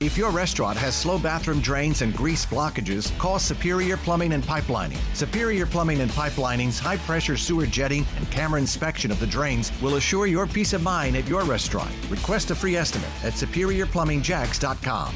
If your restaurant has slow bathroom drains and grease blockages, call Superior Plumbing and Pipelining. Superior Plumbing and Pipelining's high pressure sewer jetting and camera inspection of the drains will assure your peace of mind at your restaurant. Request a free estimate at superiorplumbingjacks.com.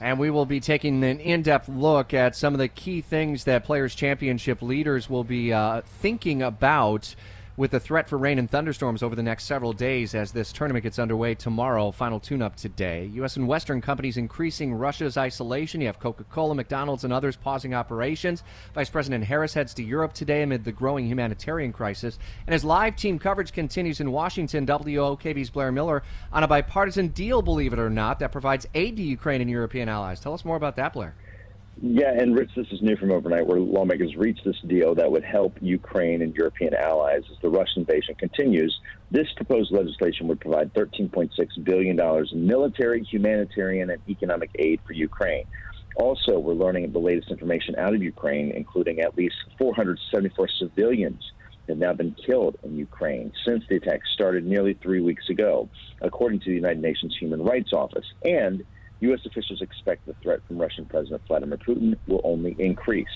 And we will be taking an in depth look at some of the key things that Players' Championship leaders will be uh, thinking about with the threat for rain and thunderstorms over the next several days as this tournament gets underway tomorrow. Final tune up today. U.S. and Western companies increasing Russia's isolation. You have Coca Cola, McDonald's, and others pausing operations. Vice President Harris heads to Europe today amid the growing humanitarian crisis. And as live team coverage continues in Washington, WOKV's Blair Miller on a bipartisan deal, believe it or not, that provides aid to Ukraine and European allies. Tell us more about that, Blair. Yeah, and Rich, this is new from overnight, where lawmakers reached this deal that would help Ukraine and European allies as the Russian invasion continues. This proposed legislation would provide $13.6 billion in military, humanitarian, and economic aid for Ukraine. Also, we're learning the latest information out of Ukraine, including at least 474 civilians have now been killed in Ukraine since the attack started nearly three weeks ago, according to the United Nations Human Rights Office. And U.S. officials expect the threat from Russian President Vladimir Putin will only increase.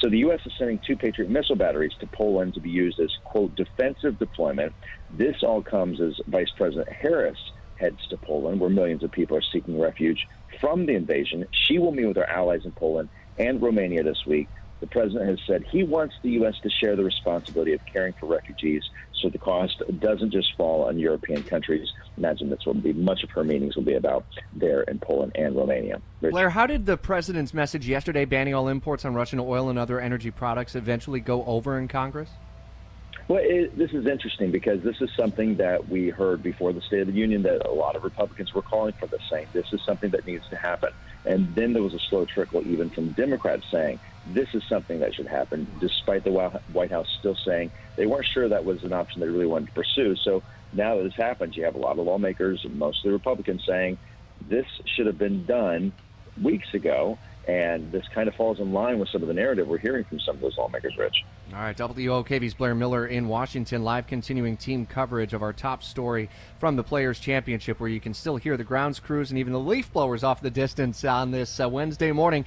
So the U.S. is sending two Patriot missile batteries to Poland to be used as, quote, defensive deployment. This all comes as Vice President Harris heads to Poland, where millions of people are seeking refuge from the invasion. She will meet with her allies in Poland and Romania this week the president has said he wants the U.S. to share the responsibility of caring for refugees so the cost doesn't just fall on European countries. Imagine that's what will be much of her meetings will be about there in Poland and Romania. Rich. Blair, how did the president's message yesterday banning all imports on Russian oil and other energy products eventually go over in Congress? Well, it, this is interesting because this is something that we heard before the State of the Union that a lot of Republicans were calling for the same. This is something that needs to happen. And then there was a slow trickle even from Democrats saying this is something that should happen, despite the White House still saying they weren't sure that was an option they really wanted to pursue. So now that this happens, you have a lot of lawmakers, mostly Republicans, saying this should have been done weeks ago. And this kind of falls in line with some of the narrative we're hearing from some of those lawmakers, Rich. All right, WOKV's Blair Miller in Washington, live continuing team coverage of our top story from the Players' Championship, where you can still hear the grounds crews and even the leaf blowers off the distance on this uh, Wednesday morning.